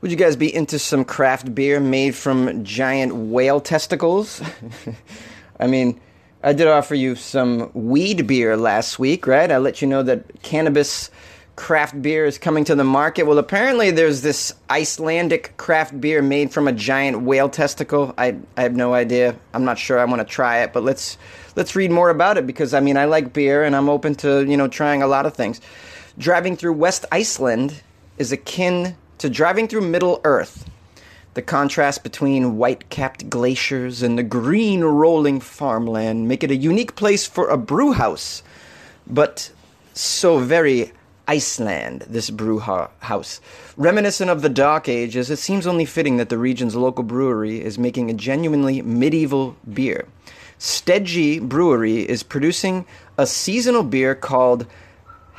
Would you guys be into some craft beer made from giant whale testicles? I mean, I did offer you some weed beer last week, right? I let you know that cannabis craft beer is coming to the market. Well, apparently there's this Icelandic craft beer made from a giant whale testicle. I, I have no idea. I'm not sure I want to try it, but let's let's read more about it because I mean, I like beer and I'm open to, you know, trying a lot of things. Driving through West Iceland is akin to driving through Middle Earth. The contrast between white capped glaciers and the green rolling farmland make it a unique place for a brew house. But so very Iceland, this brew house. Reminiscent of the Dark Ages, it seems only fitting that the region's local brewery is making a genuinely medieval beer. Steji Brewery is producing a seasonal beer called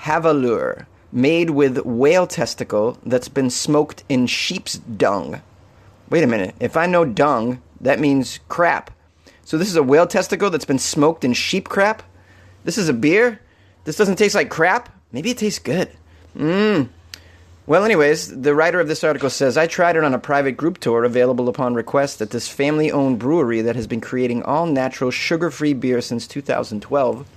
Hvalur, made with whale testicle that's been smoked in sheep's dung. Wait a minute, if I know dung, that means crap. So this is a whale testicle that's been smoked in sheep crap? This is a beer? This doesn't taste like crap? Maybe it tastes good. Mmm. Well, anyways, the writer of this article says I tried it on a private group tour available upon request at this family owned brewery that has been creating all natural, sugar free beer since 2012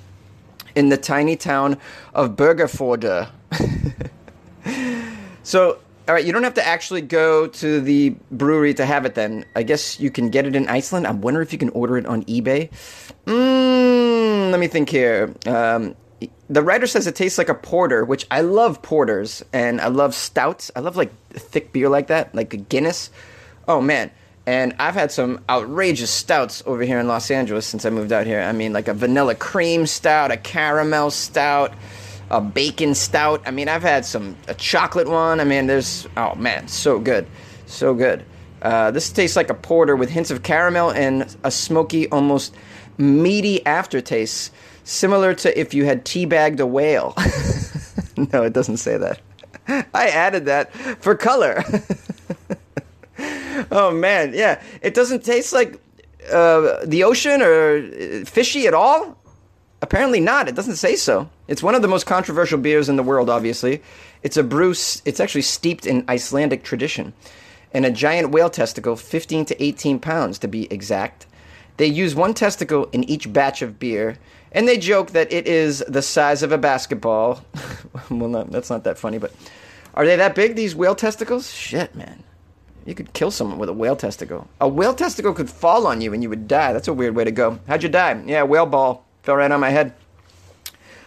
in the tiny town of Bergaforde. so, all right, you don't have to actually go to the brewery to have it then. I guess you can get it in Iceland. I wonder if you can order it on eBay. Mm, let me think here. Um, the writer says it tastes like a porter, which I love porters and I love stouts. I love like thick beer like that, like a Guinness. Oh man. And I've had some outrageous stouts over here in Los Angeles since I moved out here. I mean, like a vanilla cream stout, a caramel stout, a bacon stout. I mean, I've had some, a chocolate one. I mean, there's, oh man, so good. So good. Uh, this tastes like a porter with hints of caramel and a smoky, almost meaty aftertaste similar to if you had teabagged a whale. no, it doesn't say that. I added that for color. oh man, yeah, it doesn't taste like uh, the ocean or uh, fishy at all. Apparently not. It doesn't say so. It's one of the most controversial beers in the world. Obviously, it's a brew. It's actually steeped in Icelandic tradition, and a giant whale testicle, 15 to 18 pounds to be exact. They use one testicle in each batch of beer and they joke that it is the size of a basketball. well, not, that's not that funny, but are they that big, these whale testicles? Shit, man. You could kill someone with a whale testicle. A whale testicle could fall on you and you would die. That's a weird way to go. How'd you die? Yeah, whale ball. Fell right on my head.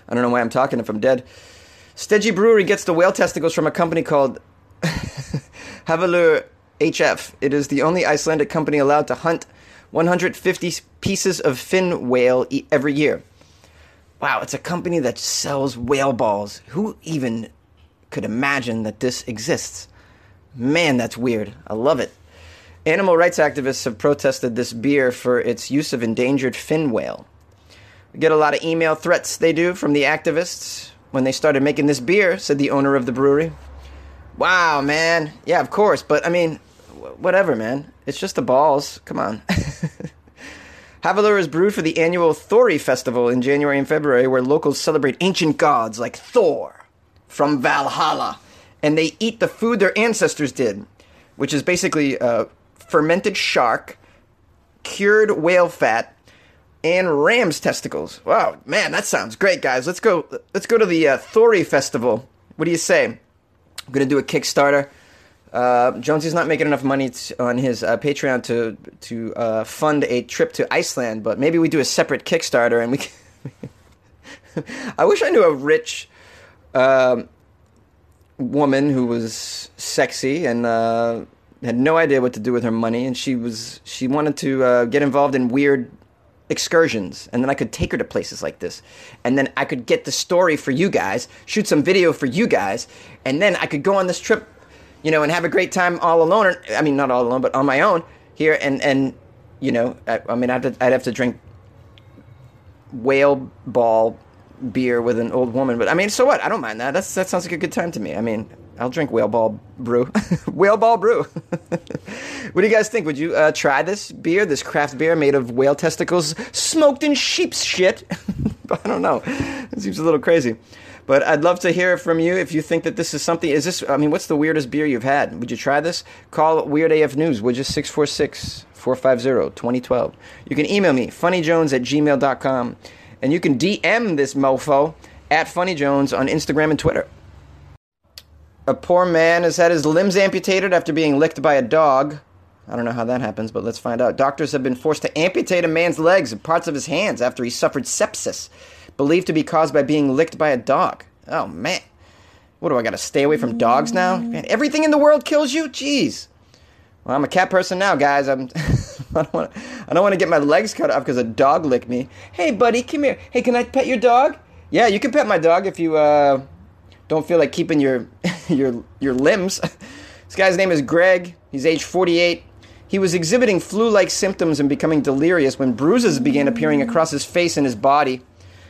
I don't know why I'm talking if I'm dead. Steji Brewery gets the whale testicles from a company called Hvalur HF. It is the only Icelandic company allowed to hunt 150 pieces of fin whale every year. Wow, it's a company that sells whale balls. Who even could imagine that this exists? Man, that's weird. I love it. Animal rights activists have protested this beer for its use of endangered fin whale. Get a lot of email threats they do from the activists when they started making this beer, said the owner of the brewery. Wow, man. Yeah, of course, but I mean, whatever, man. It's just the balls. Come on. Hvalur is brewed for the annual Thorri festival in January and February, where locals celebrate ancient gods like Thor from Valhalla, and they eat the food their ancestors did, which is basically uh, fermented shark, cured whale fat, and ram's testicles. Wow, man, that sounds great, guys. Let's go. Let's go to the uh, Thorri festival. What do you say? I'm gonna do a Kickstarter. Uh, Jonesy's not making enough money t- on his uh, Patreon to to uh, fund a trip to Iceland, but maybe we do a separate Kickstarter and we. Can I wish I knew a rich um, woman who was sexy and uh, had no idea what to do with her money, and she was she wanted to uh, get involved in weird excursions and then I could take her to places like this and then I could get the story for you guys shoot some video for you guys and then I could go on this trip you know, and have a great time all alone. Or, I mean, not all alone, but on my own here. And and you know, I, I mean, I'd have, to, I'd have to drink whale ball beer with an old woman. But I mean, so what? I don't mind that. That's that sounds like a good time to me. I mean, I'll drink whale ball brew, whale ball brew. what do you guys think? Would you uh, try this beer, this craft beer made of whale testicles, smoked in sheep's shit? I don't know. It seems a little crazy. But I'd love to hear from you if you think that this is something. Is this, I mean, what's the weirdest beer you've had? Would you try this? Call Weird AF News, would you? 646 450 2012. You can email me, funnyjones at gmail.com. And you can DM this mofo at funnyjones on Instagram and Twitter. A poor man has had his limbs amputated after being licked by a dog. I don't know how that happens, but let's find out. Doctors have been forced to amputate a man's legs and parts of his hands after he suffered sepsis believed to be caused by being licked by a dog. Oh man. What do I got to stay away from dogs now? Man, everything in the world kills you? Jeez. Well, I'm a cat person now, guys. I'm I don't want I don't want to get my legs cut off because a dog licked me. Hey, buddy, come here. Hey, can I pet your dog? Yeah, you can pet my dog if you uh, don't feel like keeping your your your limbs. this guy's name is Greg. He's age 48. He was exhibiting flu-like symptoms and becoming delirious when bruises began appearing across his face and his body.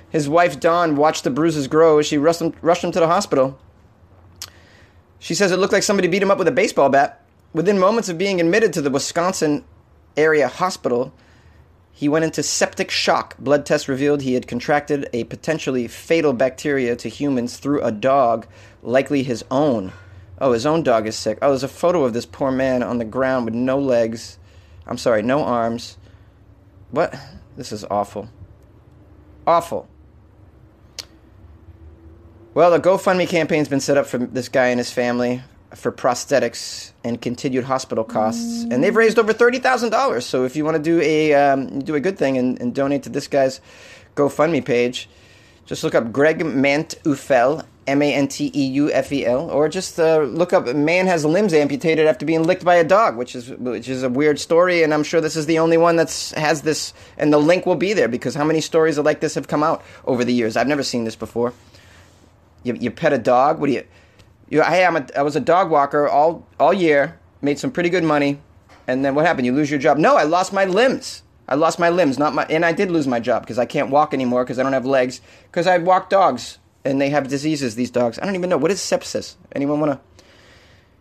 His wife, Dawn, watched the bruises grow as she rushed him, rushed him to the hospital. She says it looked like somebody beat him up with a baseball bat. Within moments of being admitted to the Wisconsin area hospital, he went into septic shock. Blood tests revealed he had contracted a potentially fatal bacteria to humans through a dog, likely his own. Oh, his own dog is sick. Oh, there's a photo of this poor man on the ground with no legs. I'm sorry, no arms. What? This is awful. Awful. Well, a GoFundMe campaign's been set up for this guy and his family for prosthetics and continued hospital costs, and they've raised over thirty thousand dollars. So, if you want to do a um, do a good thing and, and, donate to this guy's GoFundMe page, just look up Greg Manteufel, M A N T E U F E L, or just uh, look up "Man has limbs amputated after being licked by a dog," which is which is a weird story, and I'm sure this is the only one that's has this, and the link will be there because how many stories like this have come out over the years? I've never seen this before. You, you pet a dog. What do you? You, hey, I'm a, I was a dog walker all all year. Made some pretty good money, and then what happened? You lose your job? No, I lost my limbs. I lost my limbs, not my, and I did lose my job because I can't walk anymore because I don't have legs because I walk dogs and they have diseases. These dogs. I don't even know what is sepsis. Anyone want to?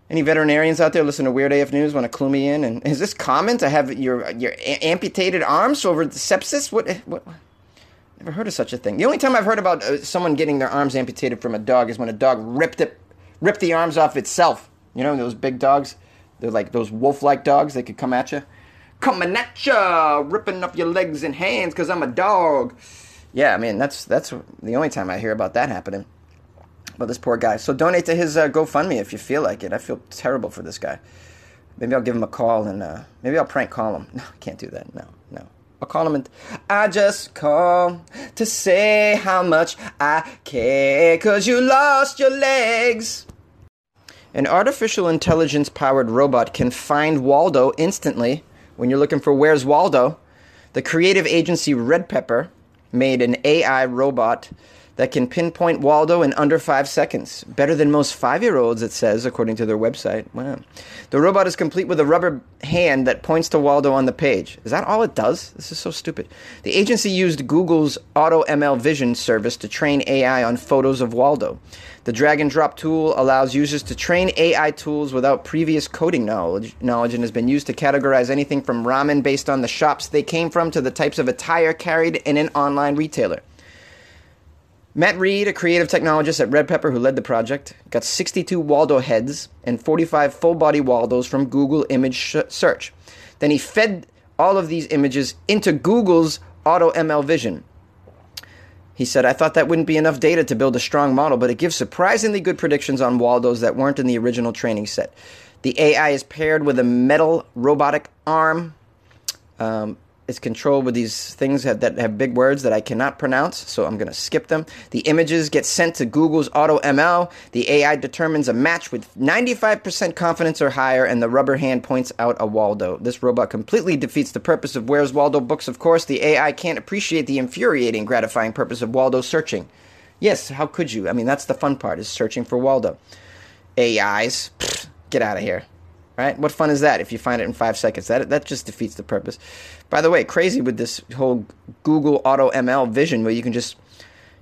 Any veterinarians out there listen to Weird AF News want to clue me in? And is this common to have your your amputated arms over sepsis? What what? Never heard of such a thing. The only time I've heard about uh, someone getting their arms amputated from a dog is when a dog ripped it, ripped the arms off itself. You know those big dogs? They're like those wolf-like dogs. They could come at you, coming at you, ripping up your legs and hands because I'm a dog. Yeah, I mean that's that's the only time I hear about that happening. But this poor guy. So donate to his uh, GoFundMe if you feel like it. I feel terrible for this guy. Maybe I'll give him a call and uh, maybe I'll prank call him. No, I can't do that. No, no. Him and I just call to say how much I care cause you lost your legs. An artificial intelligence powered robot can find Waldo instantly when you're looking for Where's Waldo. The creative agency Red Pepper made an AI robot that can pinpoint Waldo in under five seconds. Better than most five year olds, it says, according to their website. Wow. The robot is complete with a rubber hand that points to Waldo on the page. Is that all it does? This is so stupid. The agency used Google's Auto ML Vision service to train AI on photos of Waldo. The drag and drop tool allows users to train AI tools without previous coding knowledge, knowledge and has been used to categorize anything from ramen based on the shops they came from to the types of attire carried in an online retailer. Matt Reed, a creative technologist at Red Pepper who led the project, got 62 Waldo heads and 45 full body Waldos from Google image search. Then he fed all of these images into Google's Auto ML Vision. He said, I thought that wouldn't be enough data to build a strong model, but it gives surprisingly good predictions on Waldos that weren't in the original training set. The AI is paired with a metal robotic arm. Um, is controlled with these things that, that have big words that I cannot pronounce, so I'm going to skip them. The images get sent to Google's Auto ML. The AI determines a match with 95% confidence or higher, and the rubber hand points out a Waldo. This robot completely defeats the purpose of Where's Waldo books, of course. The AI can't appreciate the infuriating, gratifying purpose of Waldo searching. Yes, how could you? I mean, that's the fun part, is searching for Waldo. AIs. Pfft Get out of here. Right? What fun is that if you find it in five seconds? That that just defeats the purpose. By the way, crazy with this whole Google Auto ML vision where you can just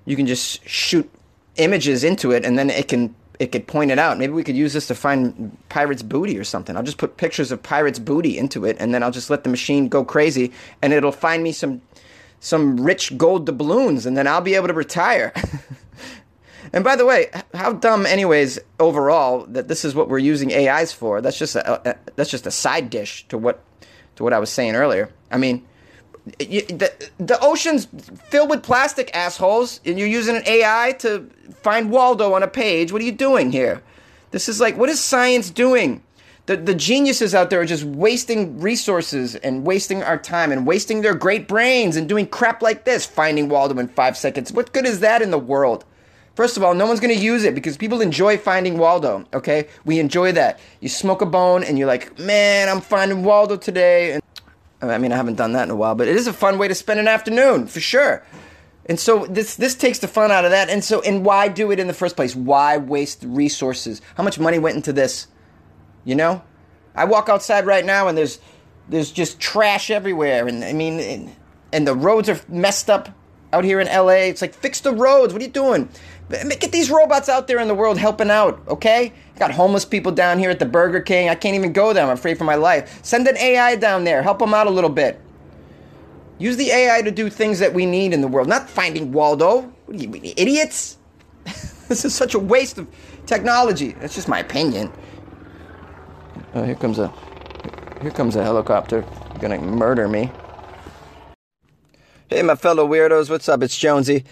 you can just shoot images into it and then it can it could point it out. Maybe we could use this to find pirates' booty or something. I'll just put pictures of pirates' booty into it, and then I'll just let the machine go crazy, and it'll find me some some rich gold doubloons, and then I'll be able to retire. and by the way, how dumb, anyways, overall, that this is what we're using AIs for. That's just a, a that's just a side dish to what to what I was saying earlier. I mean. You, the, the ocean's filled with plastic assholes, and you're using an AI to find Waldo on a page. What are you doing here? This is like, what is science doing? The, the geniuses out there are just wasting resources and wasting our time and wasting their great brains and doing crap like this, finding Waldo in five seconds. What good is that in the world? First of all, no one's going to use it because people enjoy finding Waldo, okay? We enjoy that. You smoke a bone and you're like, man, I'm finding Waldo today. And I mean, I haven't done that in a while, but it is a fun way to spend an afternoon for sure. And so this this takes the fun out of that. And so and why do it in the first place? Why waste resources? How much money went into this? You know, I walk outside right now and there's there's just trash everywhere. And I mean, and, and the roads are messed up out here in LA. It's like fix the roads. What are you doing? Get these robots out there in the world helping out, okay? Got homeless people down here at the Burger King. I can't even go there. I'm afraid for my life. Send an AI down there. Help them out a little bit. Use the AI to do things that we need in the world, not finding Waldo. What are you, idiots? this is such a waste of technology. That's just my opinion. Oh, here comes a here comes a helicopter. Gonna murder me. Hey, my fellow weirdos, what's up? It's Jonesy.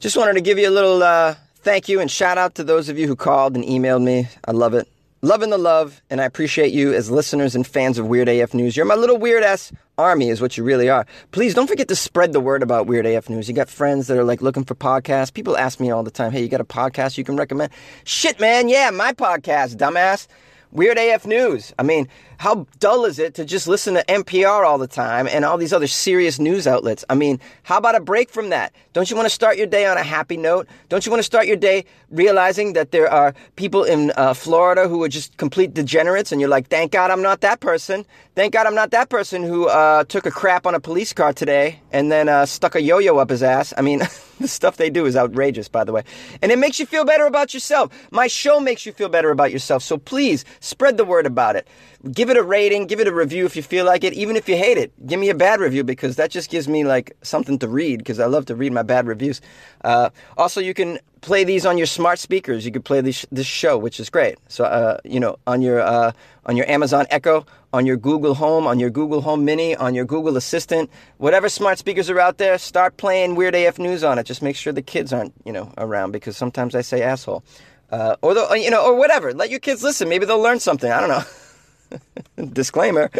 Just wanted to give you a little uh, thank you and shout out to those of you who called and emailed me. I love it. Loving the love, and I appreciate you as listeners and fans of Weird AF News. You're my little weird ass army, is what you really are. Please don't forget to spread the word about Weird AF News. You got friends that are like looking for podcasts. People ask me all the time, hey, you got a podcast you can recommend? Shit, man, yeah, my podcast, dumbass. Weird AF News. I mean, how dull is it to just listen to NPR all the time and all these other serious news outlets? I mean, how about a break from that? Don't you want to start your day on a happy note? Don't you want to start your day realizing that there are people in uh, Florida who are just complete degenerates and you're like, thank God I'm not that person. Thank God I'm not that person who uh, took a crap on a police car today and then uh, stuck a yo yo up his ass. I mean, the stuff they do is outrageous, by the way. And it makes you feel better about yourself. My show makes you feel better about yourself. So please spread the word about it. Give it a rating, give it a review if you feel like it, even if you hate it. Give me a bad review because that just gives me like something to read because I love to read my bad reviews. Uh, also, you can play these on your smart speakers. You could play this this show, which is great. So, uh, you know, on your uh, on your Amazon Echo, on your Google Home, on your Google Home Mini, on your Google Assistant, whatever smart speakers are out there, start playing Weird AF News on it. Just make sure the kids aren't, you know, around because sometimes I say asshole, uh, or the, you know, or whatever. Let your kids listen. Maybe they'll learn something. I don't know. Disclaimer.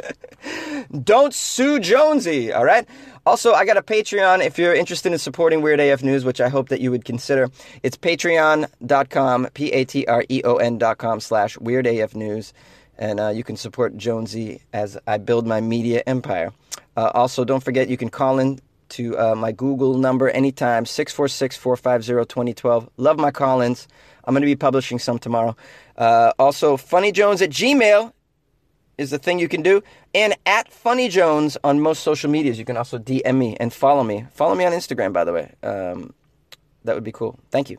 Don't sue Jonesy, all right? Also, I got a Patreon if you're interested in supporting Weird AF News, which I hope that you would consider. It's patreon.com, P A T R E O N.com slash Weird AF News. And uh, you can support Jonesy as I build my media empire. Uh, also, don't forget you can call in to uh, my Google number anytime, 646 450 2012. Love my call ins. I'm going to be publishing some tomorrow. Uh, also, funnyjones at Gmail is the thing you can do. And at Funny Jones on most social medias. You can also DM me and follow me. Follow me on Instagram, by the way. Um, that would be cool. Thank you.